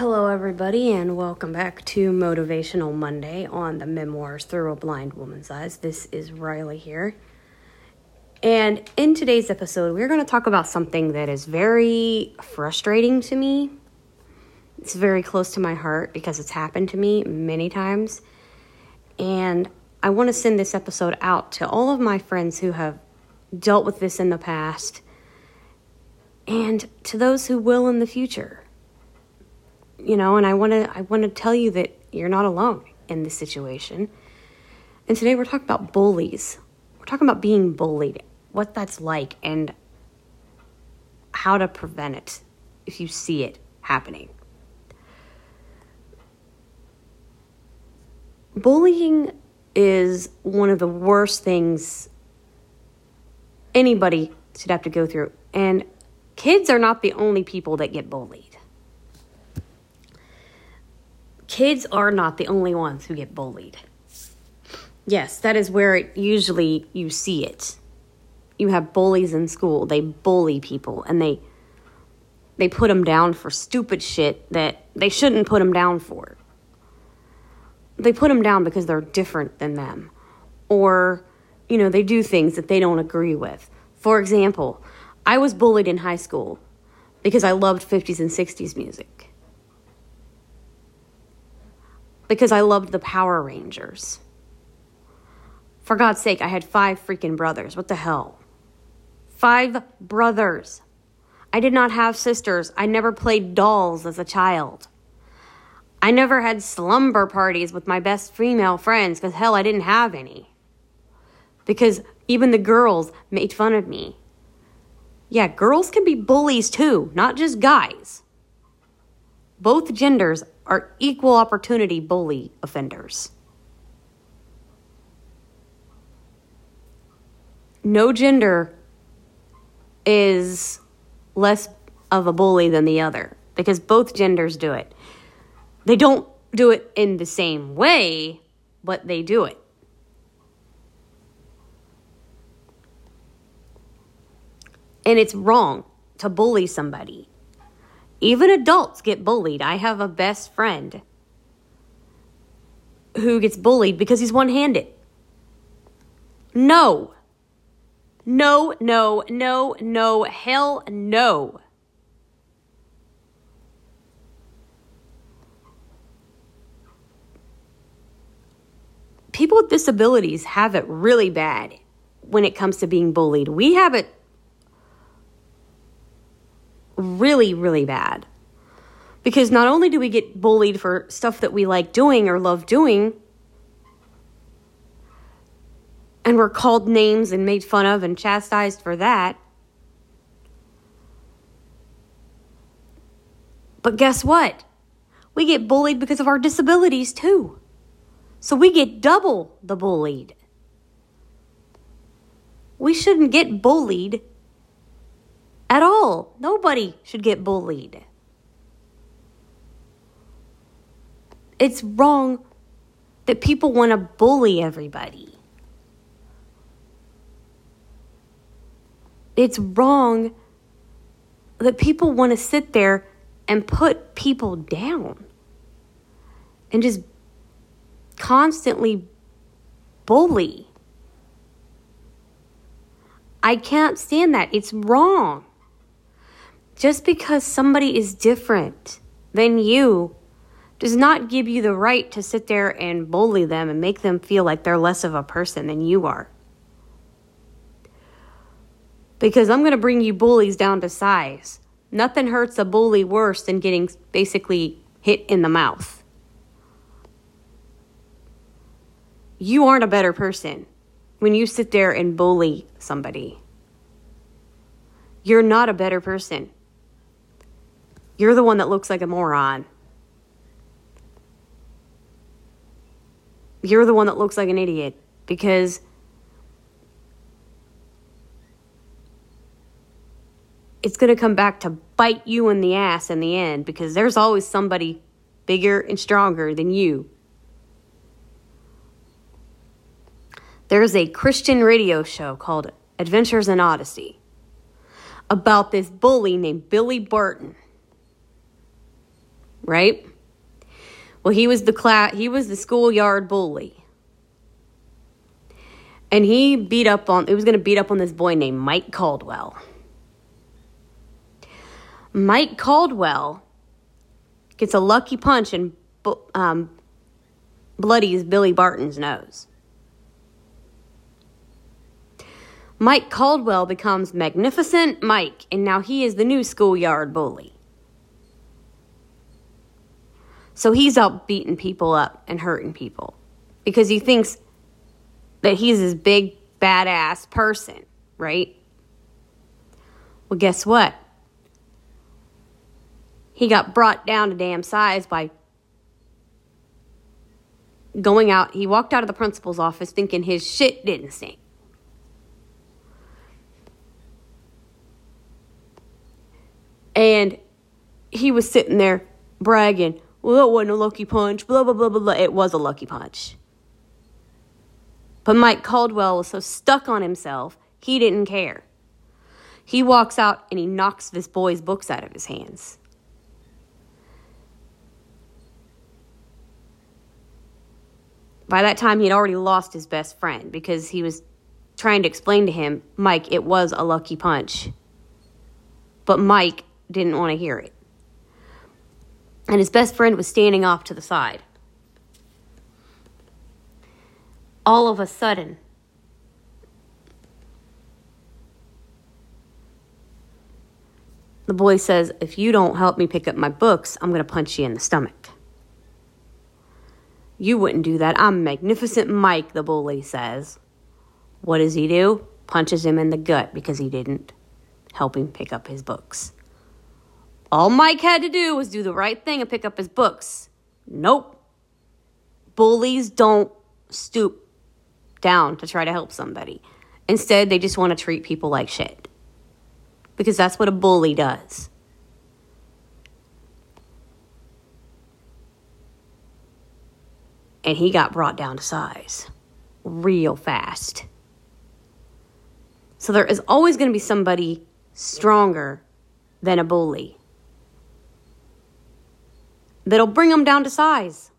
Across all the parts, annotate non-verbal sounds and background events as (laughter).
Hello, everybody, and welcome back to Motivational Monday on the Memoirs Through a Blind Woman's Eyes. This is Riley here. And in today's episode, we're going to talk about something that is very frustrating to me. It's very close to my heart because it's happened to me many times. And I want to send this episode out to all of my friends who have dealt with this in the past and to those who will in the future you know, and I want to I want to tell you that you're not alone in this situation. And today we're talking about bullies. We're talking about being bullied, what that's like and how to prevent it if you see it happening. Bullying is one of the worst things anybody should have to go through. And kids are not the only people that get bullied kids are not the only ones who get bullied. Yes, that is where it usually you see it. You have bullies in school. They bully people and they they put them down for stupid shit that they shouldn't put them down for. They put them down because they're different than them or you know, they do things that they don't agree with. For example, I was bullied in high school because I loved 50s and 60s music because I loved the Power Rangers. For God's sake, I had five freaking brothers. What the hell? Five brothers. I did not have sisters. I never played dolls as a child. I never had slumber parties with my best female friends because hell, I didn't have any. Because even the girls made fun of me. Yeah, girls can be bullies too, not just guys. Both genders are equal opportunity bully offenders. No gender is less of a bully than the other because both genders do it. They don't do it in the same way, but they do it. And it's wrong to bully somebody. Even adults get bullied. I have a best friend who gets bullied because he's one handed. No. No, no, no, no, hell no. People with disabilities have it really bad when it comes to being bullied. We have it really, really bad. Because not only do we get bullied for stuff that we like doing or love doing, and we're called names and made fun of and chastised for that. But guess what? We get bullied because of our disabilities too. So we get double the bullied. We shouldn't get bullied at all. Nobody should get bullied. It's wrong that people want to bully everybody. It's wrong that people want to sit there and put people down and just constantly bully. I can't stand that. It's wrong. Just because somebody is different than you does not give you the right to sit there and bully them and make them feel like they're less of a person than you are. Because I'm going to bring you bullies down to size. Nothing hurts a bully worse than getting basically hit in the mouth. You aren't a better person when you sit there and bully somebody. You're not a better person. You're the one that looks like a moron. You're the one that looks like an idiot because it's going to come back to bite you in the ass in the end because there's always somebody bigger and stronger than you. There's a Christian radio show called Adventures in Odyssey about this bully named Billy Barton right? Well, he was the class, he was the schoolyard bully. And he beat up on, it was going to beat up on this boy named Mike Caldwell. Mike Caldwell gets a lucky punch and um, bloodies Billy Barton's nose. Mike Caldwell becomes Magnificent Mike, and now he is the new schoolyard bully. So he's out beating people up and hurting people because he thinks that he's this big, badass person, right? Well, guess what? He got brought down to damn size by going out. He walked out of the principal's office thinking his shit didn't stink. And he was sitting there bragging, well, that wasn't a lucky punch, blah, blah, blah, blah, blah. It was a lucky punch. But Mike Caldwell was so stuck on himself, he didn't care. He walks out and he knocks this boy's books out of his hands. By that time, he had already lost his best friend because he was trying to explain to him, Mike, it was a lucky punch. But Mike didn't want to hear it. And his best friend was standing off to the side. All of a sudden, the boy says, If you don't help me pick up my books, I'm going to punch you in the stomach. You wouldn't do that. I'm Magnificent Mike, the bully says. What does he do? Punches him in the gut because he didn't help him pick up his books. All Mike had to do was do the right thing and pick up his books. Nope. Bullies don't stoop down to try to help somebody. Instead, they just want to treat people like shit. Because that's what a bully does. And he got brought down to size real fast. So there is always going to be somebody stronger than a bully that'll bring them down to size.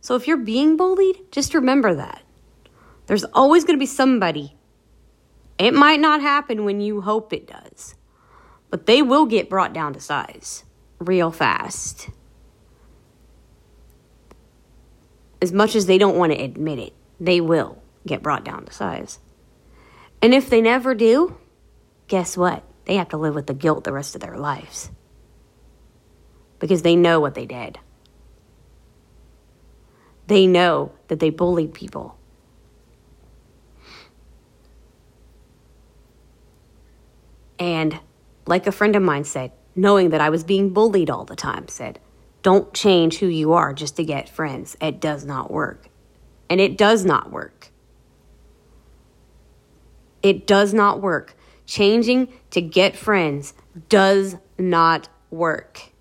So if you're being bullied, just remember that. There's always going to be somebody. It might not happen when you hope it does, but they will get brought down to size real fast. As much as they don't want to admit it, they will get brought down to size. And if they never do, guess what? They have to live with the guilt the rest of their lives because they know what they did. They know that they bullied people. And like a friend of mine said, knowing that I was being bullied all the time, said, Don't change who you are just to get friends. It does not work. And it does not work. It does not work. Changing to get friends does not work.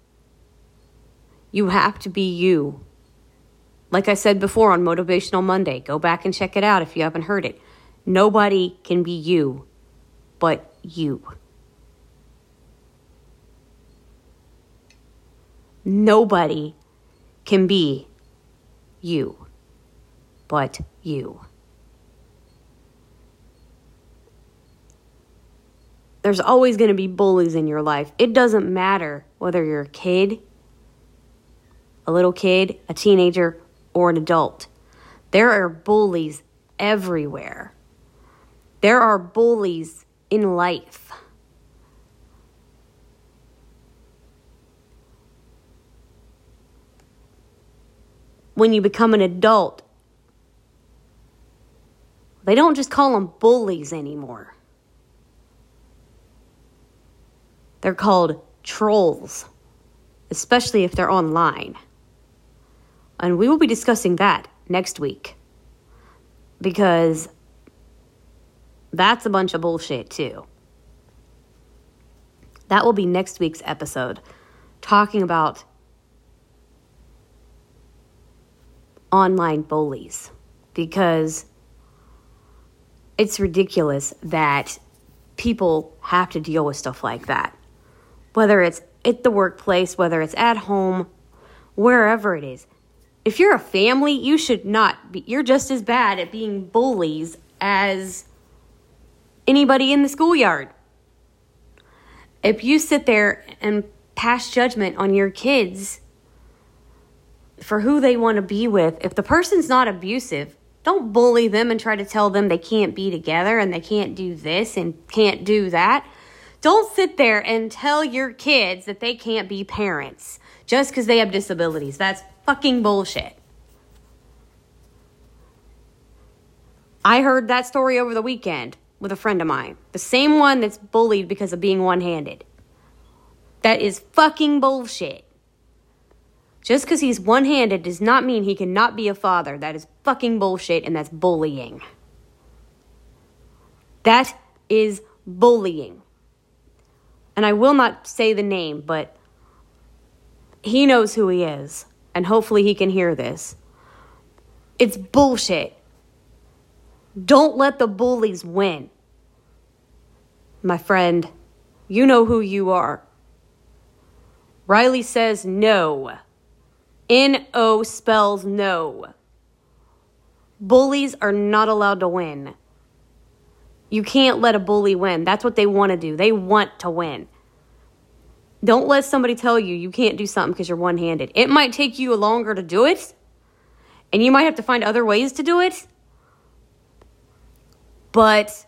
You have to be you. Like I said before on Motivational Monday, go back and check it out if you haven't heard it. Nobody can be you but you. Nobody can be you but you. There's always going to be bullies in your life. It doesn't matter whether you're a kid, a little kid, a teenager, or an adult. There are bullies everywhere. There are bullies in life. When you become an adult, they don't just call them bullies anymore. They're called trolls, especially if they're online. And we will be discussing that next week because that's a bunch of bullshit, too. That will be next week's episode, talking about online bullies because it's ridiculous that people have to deal with stuff like that. Whether it's at the workplace, whether it's at home, wherever it is. If you're a family, you should not be, you're just as bad at being bullies as anybody in the schoolyard. If you sit there and pass judgment on your kids for who they want to be with, if the person's not abusive, don't bully them and try to tell them they can't be together and they can't do this and can't do that. Don't sit there and tell your kids that they can't be parents just because they have disabilities. That's fucking bullshit. I heard that story over the weekend with a friend of mine. The same one that's bullied because of being one handed. That is fucking bullshit. Just because he's one handed does not mean he cannot be a father. That is fucking bullshit and that's bullying. That is bullying. And I will not say the name, but he knows who he is. And hopefully he can hear this. It's bullshit. Don't let the bullies win. My friend, you know who you are. Riley says no. N O spells no. Bullies are not allowed to win. You can't let a bully win. That's what they want to do. They want to win. Don't let somebody tell you you can't do something because you're one handed. It might take you longer to do it, and you might have to find other ways to do it. But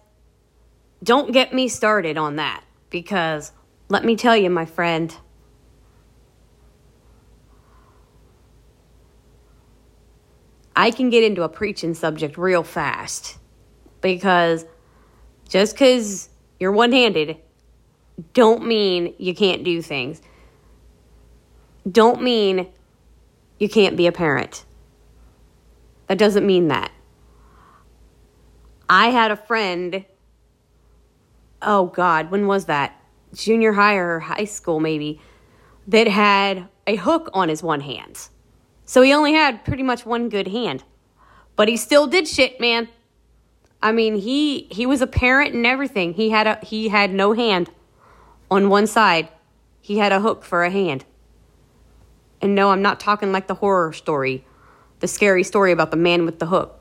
don't get me started on that because let me tell you, my friend. I can get into a preaching subject real fast because just because you're one handed don't mean you can't do things. Don't mean you can't be a parent. That doesn't mean that. I had a friend, oh God, when was that? Junior high or high school, maybe, that had a hook on his one hand. So he only had pretty much one good hand. But he still did shit, man. I mean, he he was a parent and everything. He had a he had no hand on one side. He had a hook for a hand. And no, I'm not talking like the horror story, the scary story about the man with the hook.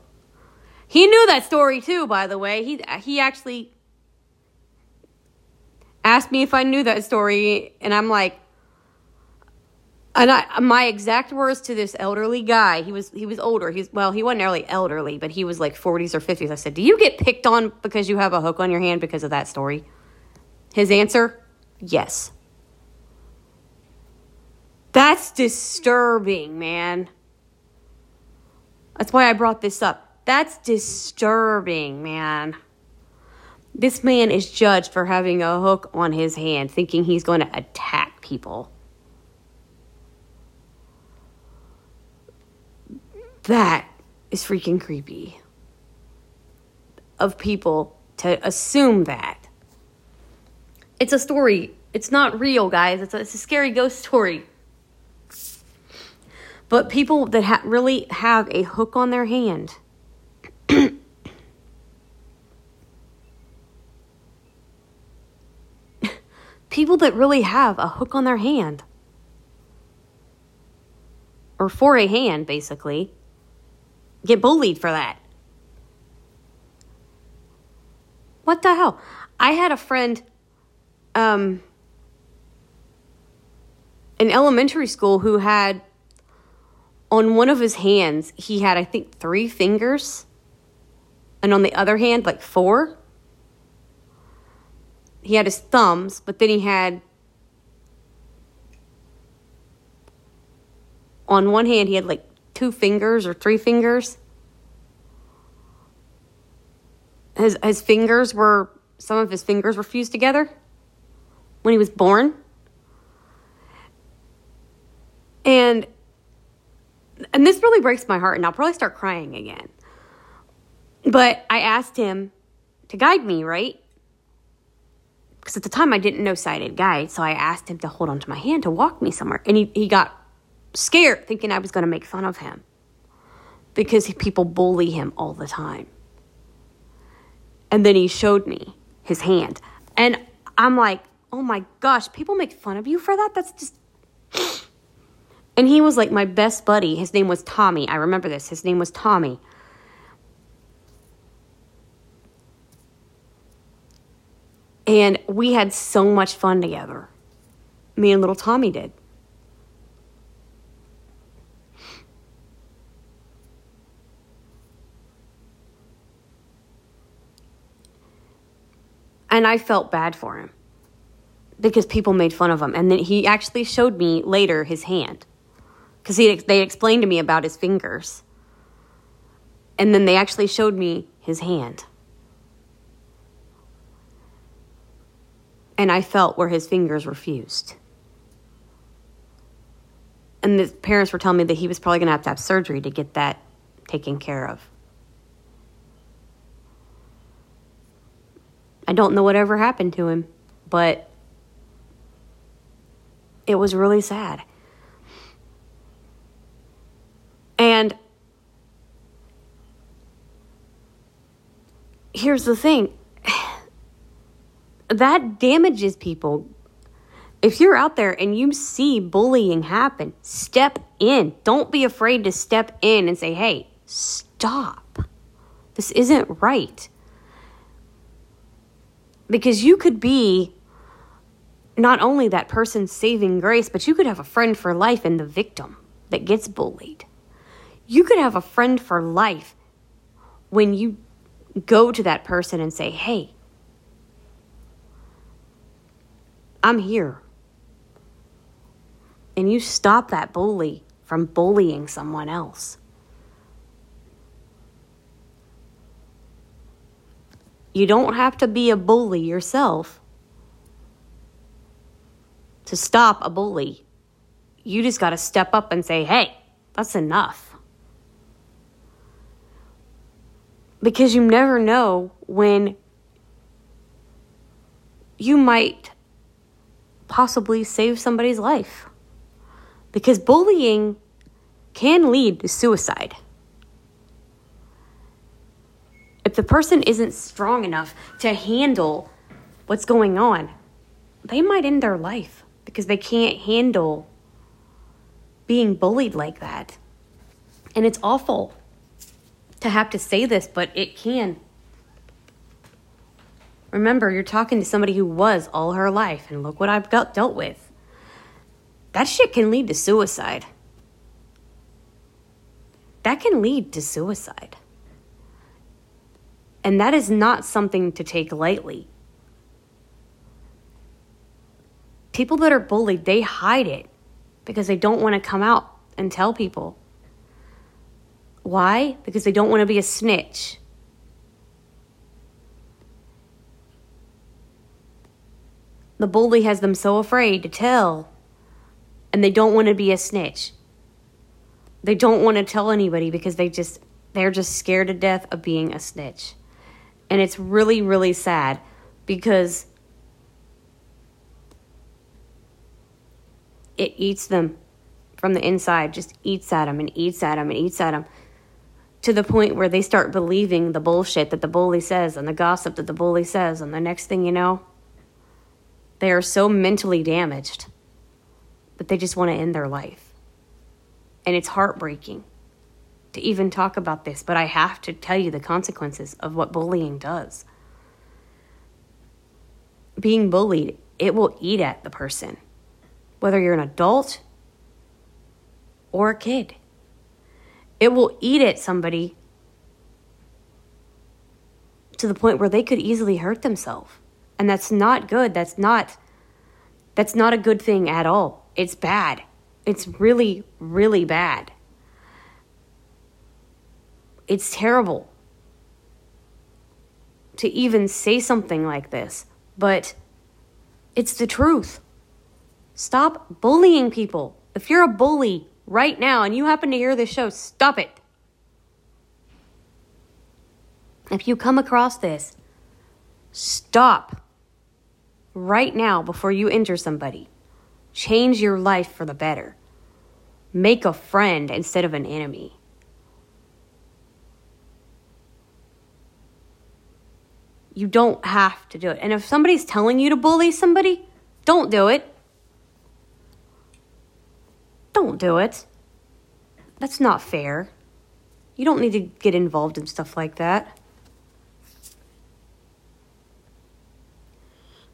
He knew that story too, by the way. He he actually asked me if I knew that story, and I'm like, and I, my exact words to this elderly guy, he was he was older. He's well, he wasn't really elderly, but he was like 40s or 50s. I said, "Do you get picked on because you have a hook on your hand because of that story?" His answer, "Yes." That's disturbing, man. That's why I brought this up. That's disturbing, man. This man is judged for having a hook on his hand, thinking he's going to attack people. That is freaking creepy. Of people to assume that. It's a story. It's not real, guys. It's a, it's a scary ghost story. But people that ha- really have a hook on their hand. (coughs) people that really have a hook on their hand. Or for a hand, basically get bullied for that. What the hell? I had a friend um, in elementary school who had on one of his hands, he had, I think, three fingers, and on the other hand, like four. He had his thumbs, but then he had on one hand, he had like two fingers or three fingers. His, his fingers were, some of his fingers were fused together when he was born. And and this really breaks my heart and I'll probably start crying again. But I asked him to guide me, right? Because at the time I didn't know sighted guide, so I asked him to hold onto my hand to walk me somewhere. And he, he got scared, thinking I was going to make fun of him because people bully him all the time. And then he showed me his hand. And I'm like, Oh my gosh, people make fun of you for that? That's just. (sniffs) And he was like my best buddy. His name was Tommy. I remember this. His name was Tommy. And we had so much fun together. Me and little Tommy did. And I felt bad for him because people made fun of him. And then he actually showed me later his hand because they explained to me about his fingers. And then they actually showed me his hand. And I felt where his fingers were fused. And the parents were telling me that he was probably going to have to have surgery to get that taken care of. I don't know whatever happened to him, but it was really sad. And here's the thing (sighs) that damages people. If you're out there and you see bullying happen, step in. Don't be afraid to step in and say, hey, stop. This isn't right because you could be not only that person's saving grace, but you could have a friend for life in the victim that gets bullied. You could have a friend for life when you go to that person and say, hey, I'm here. And you stop that bully from bullying someone else. You don't have to be a bully yourself to stop a bully. You just got to step up and say, hey, that's enough. Because you never know when you might possibly save somebody's life. Because bullying can lead to suicide. If the person isn't strong enough to handle what's going on, they might end their life because they can't handle being bullied like that. And it's awful to have to say this, but it can. Remember, you're talking to somebody who was all her life, and look what I've got, dealt with. That shit can lead to suicide. That can lead to suicide. And that is not something to take lightly. People that are bullied, they hide it because they don't want to come out and tell people. Why? Because they don't want to be a snitch. The bully has them so afraid to tell, and they don't want to be a snitch. They don't want to tell anybody because they just they're just scared to death of being a snitch. And it's really, really sad because it eats them from the inside, just eats at them and eats at them and eats at them to the point where they start believing the bullshit that the bully says and the gossip that the bully says. And the next thing you know, they are so mentally damaged that they just want to end their life. And it's heartbreaking to even talk about this, but I have to tell you the consequences of what bullying does. Being bullied, it will eat at the person, whether you're an adult or a kid. It will eat at somebody to the point where they could easily hurt themselves. And that's not good. That's not that's not a good thing at all. It's bad. It's really really bad. It's terrible to even say something like this, but it's the truth. Stop bullying people. If you're a bully right now and you happen to hear this show, stop it. If you come across this, stop right now before you injure somebody. Change your life for the better. Make a friend instead of an enemy. You don't have to do it. And if somebody's telling you to bully somebody, don't do it. Don't do it. That's not fair. You don't need to get involved in stuff like that.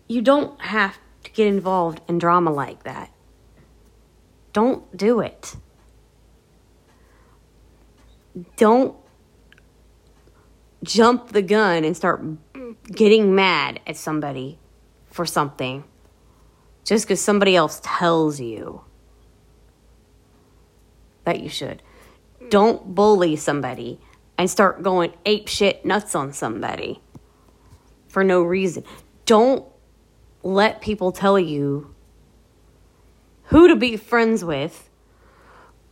You don't have to get involved in drama like that. Don't do it. Don't jump the gun and start getting mad at somebody for something just because somebody else tells you that you should. Don't bully somebody and start going ape shit nuts on somebody for no reason. Don't let people tell you who to be friends with,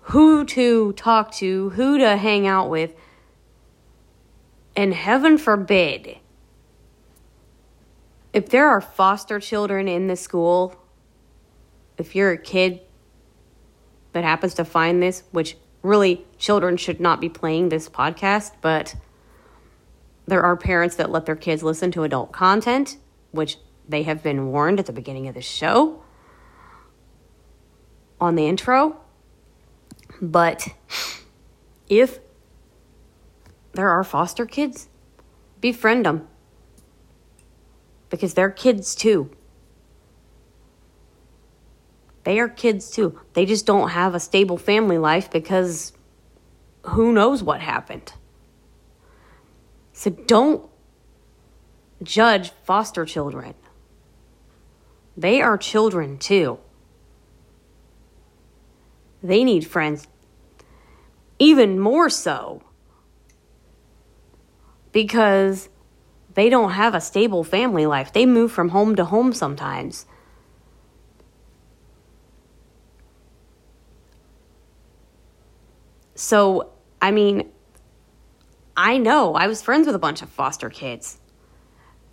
who to talk to, who to hang out with. And heaven forbid, if there are foster children in the school, if you're a kid that happens to find this, which really children should not be playing this podcast, but there are parents that let their kids listen to adult content, which they have been warned at the beginning of the show on the intro. But if there are foster kids, befriend them because they're kids too. They are kids too. They just don't have a stable family life because who knows what happened. So don't judge foster children. They are children too. They need friends even more so because they don't have a stable family life. They move from home to home sometimes. So, I mean, I know I was friends with a bunch of foster kids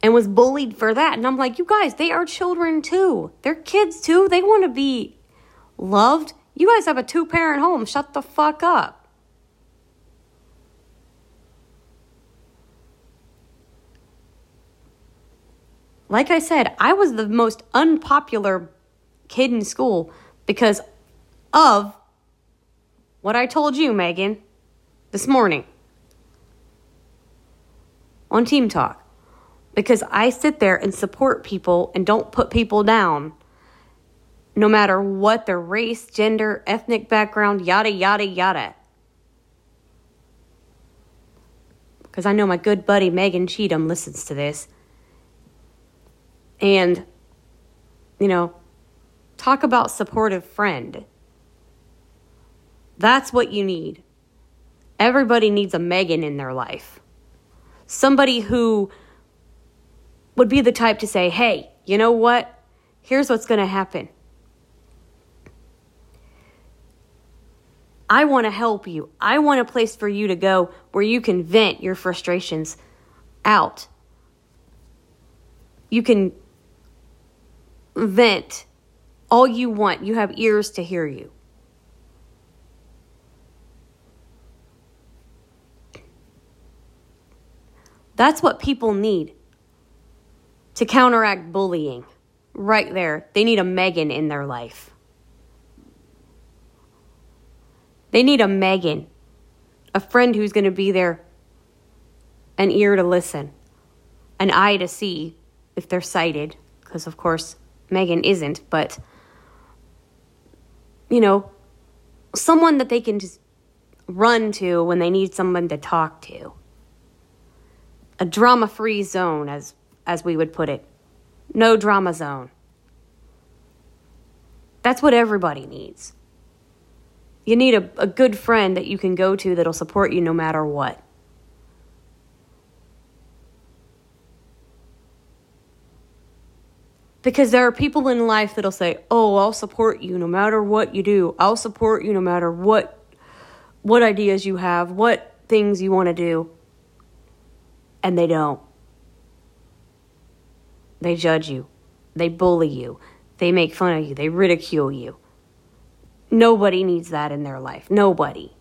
and was bullied for that. And I'm like, you guys, they are children too. They're kids too. They want to be loved. You guys have a two parent home. Shut the fuck up. Like I said, I was the most unpopular kid in school because of what I told you, Megan, this morning on Team Talk. Because I sit there and support people and don't put people down, no matter what their race, gender, ethnic background, yada, yada, yada. Because I know my good buddy Megan Cheatham listens to this. And, you know, talk about supportive friend. That's what you need. Everybody needs a Megan in their life. Somebody who would be the type to say, hey, you know what? Here's what's going to happen. I want to help you. I want a place for you to go where you can vent your frustrations out. You can vent all you want. You have ears to hear you. That's what people need to counteract bullying. Right there. They need a Megan in their life. They need a Megan, a friend who's going to be there, an ear to listen, an eye to see if they're sighted, because of course Megan isn't, but you know, someone that they can just run to when they need someone to talk to a drama free zone, as, as we would put it. No drama zone. That's what everybody needs. You need a, a good friend that you can go to that'll support you no matter what. Because there are people in life that'll say, "Oh, I'll support you no matter what you do. I'll support you no matter what what ideas you have, what things you want to do." and they don't. They judge you, they bully you, they make fun of you, they ridicule you. Nobody needs that in their life. Nobody.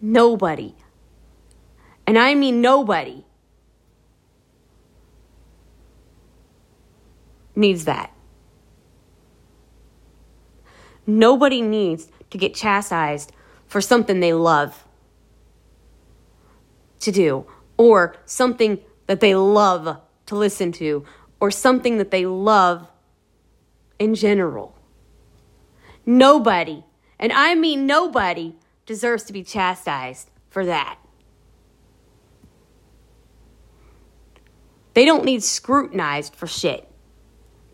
Nobody. And I mean nobody needs that. Nobody needs to get chastised for something they love to do or something that they love to listen to or something that they love in general. Nobody, and I mean nobody, deserves to be chastised for that. They don't need scrutinized for shit.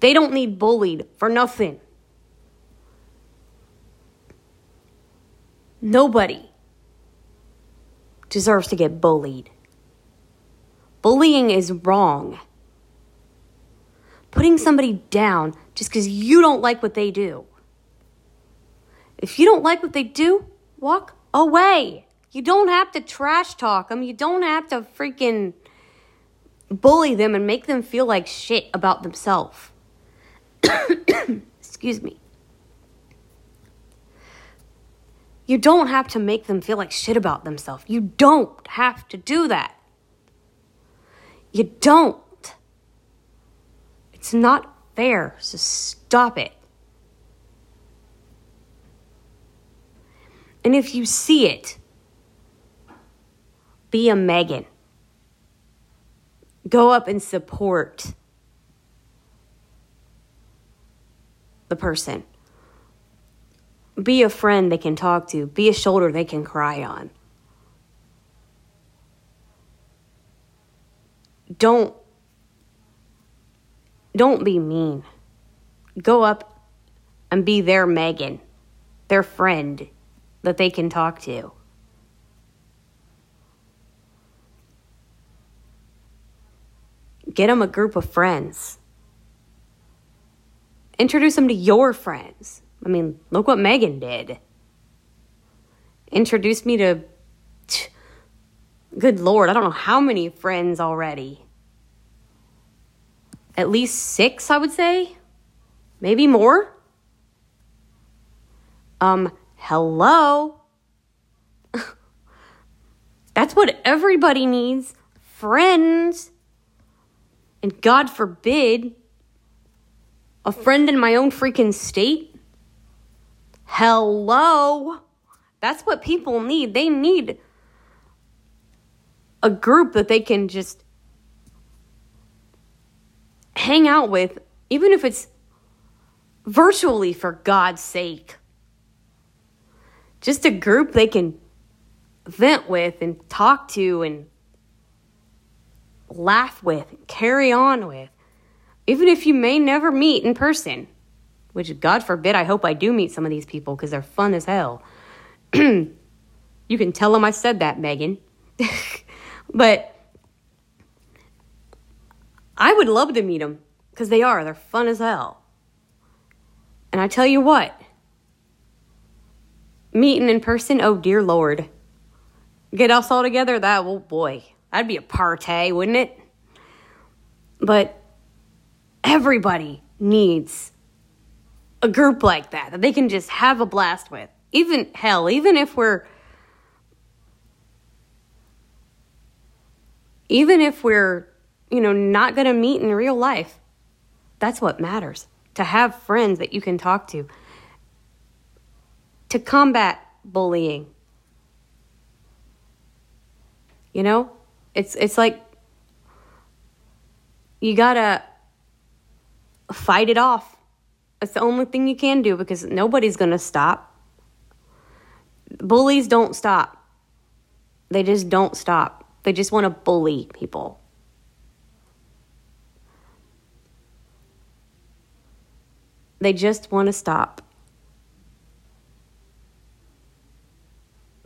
They don't need bullied for nothing. Nobody deserves to get bullied. Bullying is wrong. Putting somebody down just because you don't like what they do. If you don't like what they do, walk away. You don't have to trash talk them. You don't have to freaking bully them and make them feel like shit about themselves. (coughs) Excuse me. You don't have to make them feel like shit about themselves. You don't have to do that. You don't. It's not fair, so stop it. And if you see it, be a Megan. Go up and support the person. Be a friend they can talk to. Be a shoulder they can cry on. Don't don't be mean. Go up and be their Megan, their friend that they can talk to. Get them a group of friends. Introduce them to your friends. I mean, look what Megan did. Introduced me to, good lord, I don't know how many friends already. At least six, I would say. Maybe more. Um, hello? (laughs) That's what everybody needs friends. And God forbid, a friend in my own freaking state Hello. That's what people need. They need a group that they can just hang out with, even if it's virtually, for God's sake. Just a group they can vent with and talk to and laugh with, and carry on with, even if you may never meet in person which God forbid, I hope I do meet some of these people because they're fun as hell. (clears throat) you can tell them I said that, Megan. (laughs) but I would love to meet them because they are. They're fun as hell. And I tell you what, meeting in person, oh dear Lord. Get us all together, that, oh boy, that'd be a party, wouldn't it? But everybody needs a group like that that they can just have a blast with. Even hell, even if we're even if we're, you know, not going to meet in real life. That's what matters. To have friends that you can talk to. To combat bullying. You know? It's it's like you got to fight it off it's the only thing you can do because nobody's going to stop. Bullies don't stop. They just don't stop. They just want to bully people. They just want to stop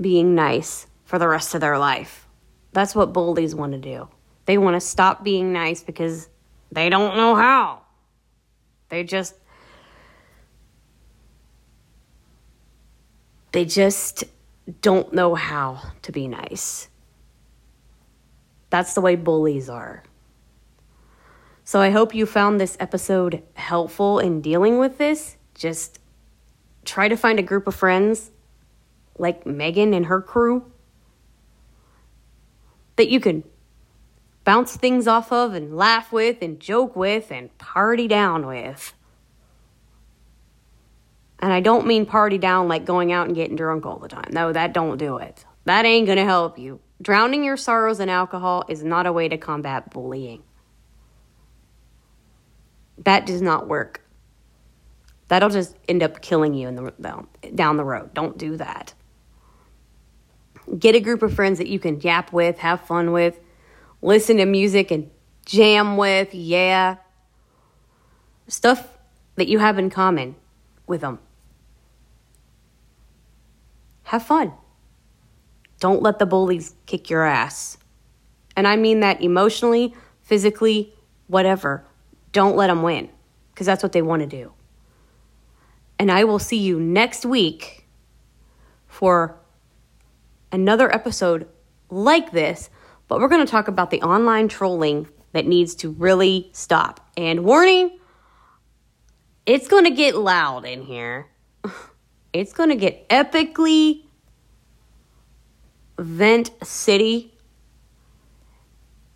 being nice for the rest of their life. That's what bullies want to do. They want to stop being nice because they don't know how. They just They just don't know how to be nice. That's the way bullies are. So I hope you found this episode helpful in dealing with this. Just try to find a group of friends like Megan and her crew that you can bounce things off of and laugh with and joke with and party down with. And I don't mean party down like going out and getting drunk all the time. No, that don't do it. That ain't to help you. Drowning your sorrows in alcohol is not a way to combat bullying. That does not work. That'll just end up killing you in the down the road. Don't do that. Get a group of friends that you can yap with, have fun with, listen to music and jam with, yeah. Stuff that you have in common with them. Have fun. Don't let the bullies kick your ass. And I mean that emotionally, physically, whatever. Don't let them win because that's what they want to do. And I will see you next week for another episode like this, but we're going to talk about the online trolling that needs to really stop. And warning, it's going to get loud in here. (laughs) It's going to get epically Vent City.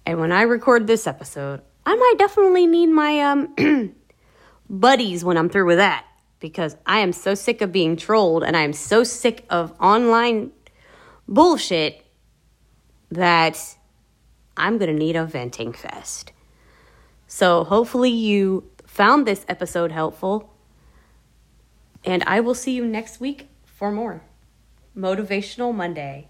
And when I record this episode, I might definitely need my um (clears throat) buddies when I'm through with that because I am so sick of being trolled and I am so sick of online bullshit that I'm going to need a venting fest. So hopefully you found this episode helpful and I will see you next week for more Motivational Monday.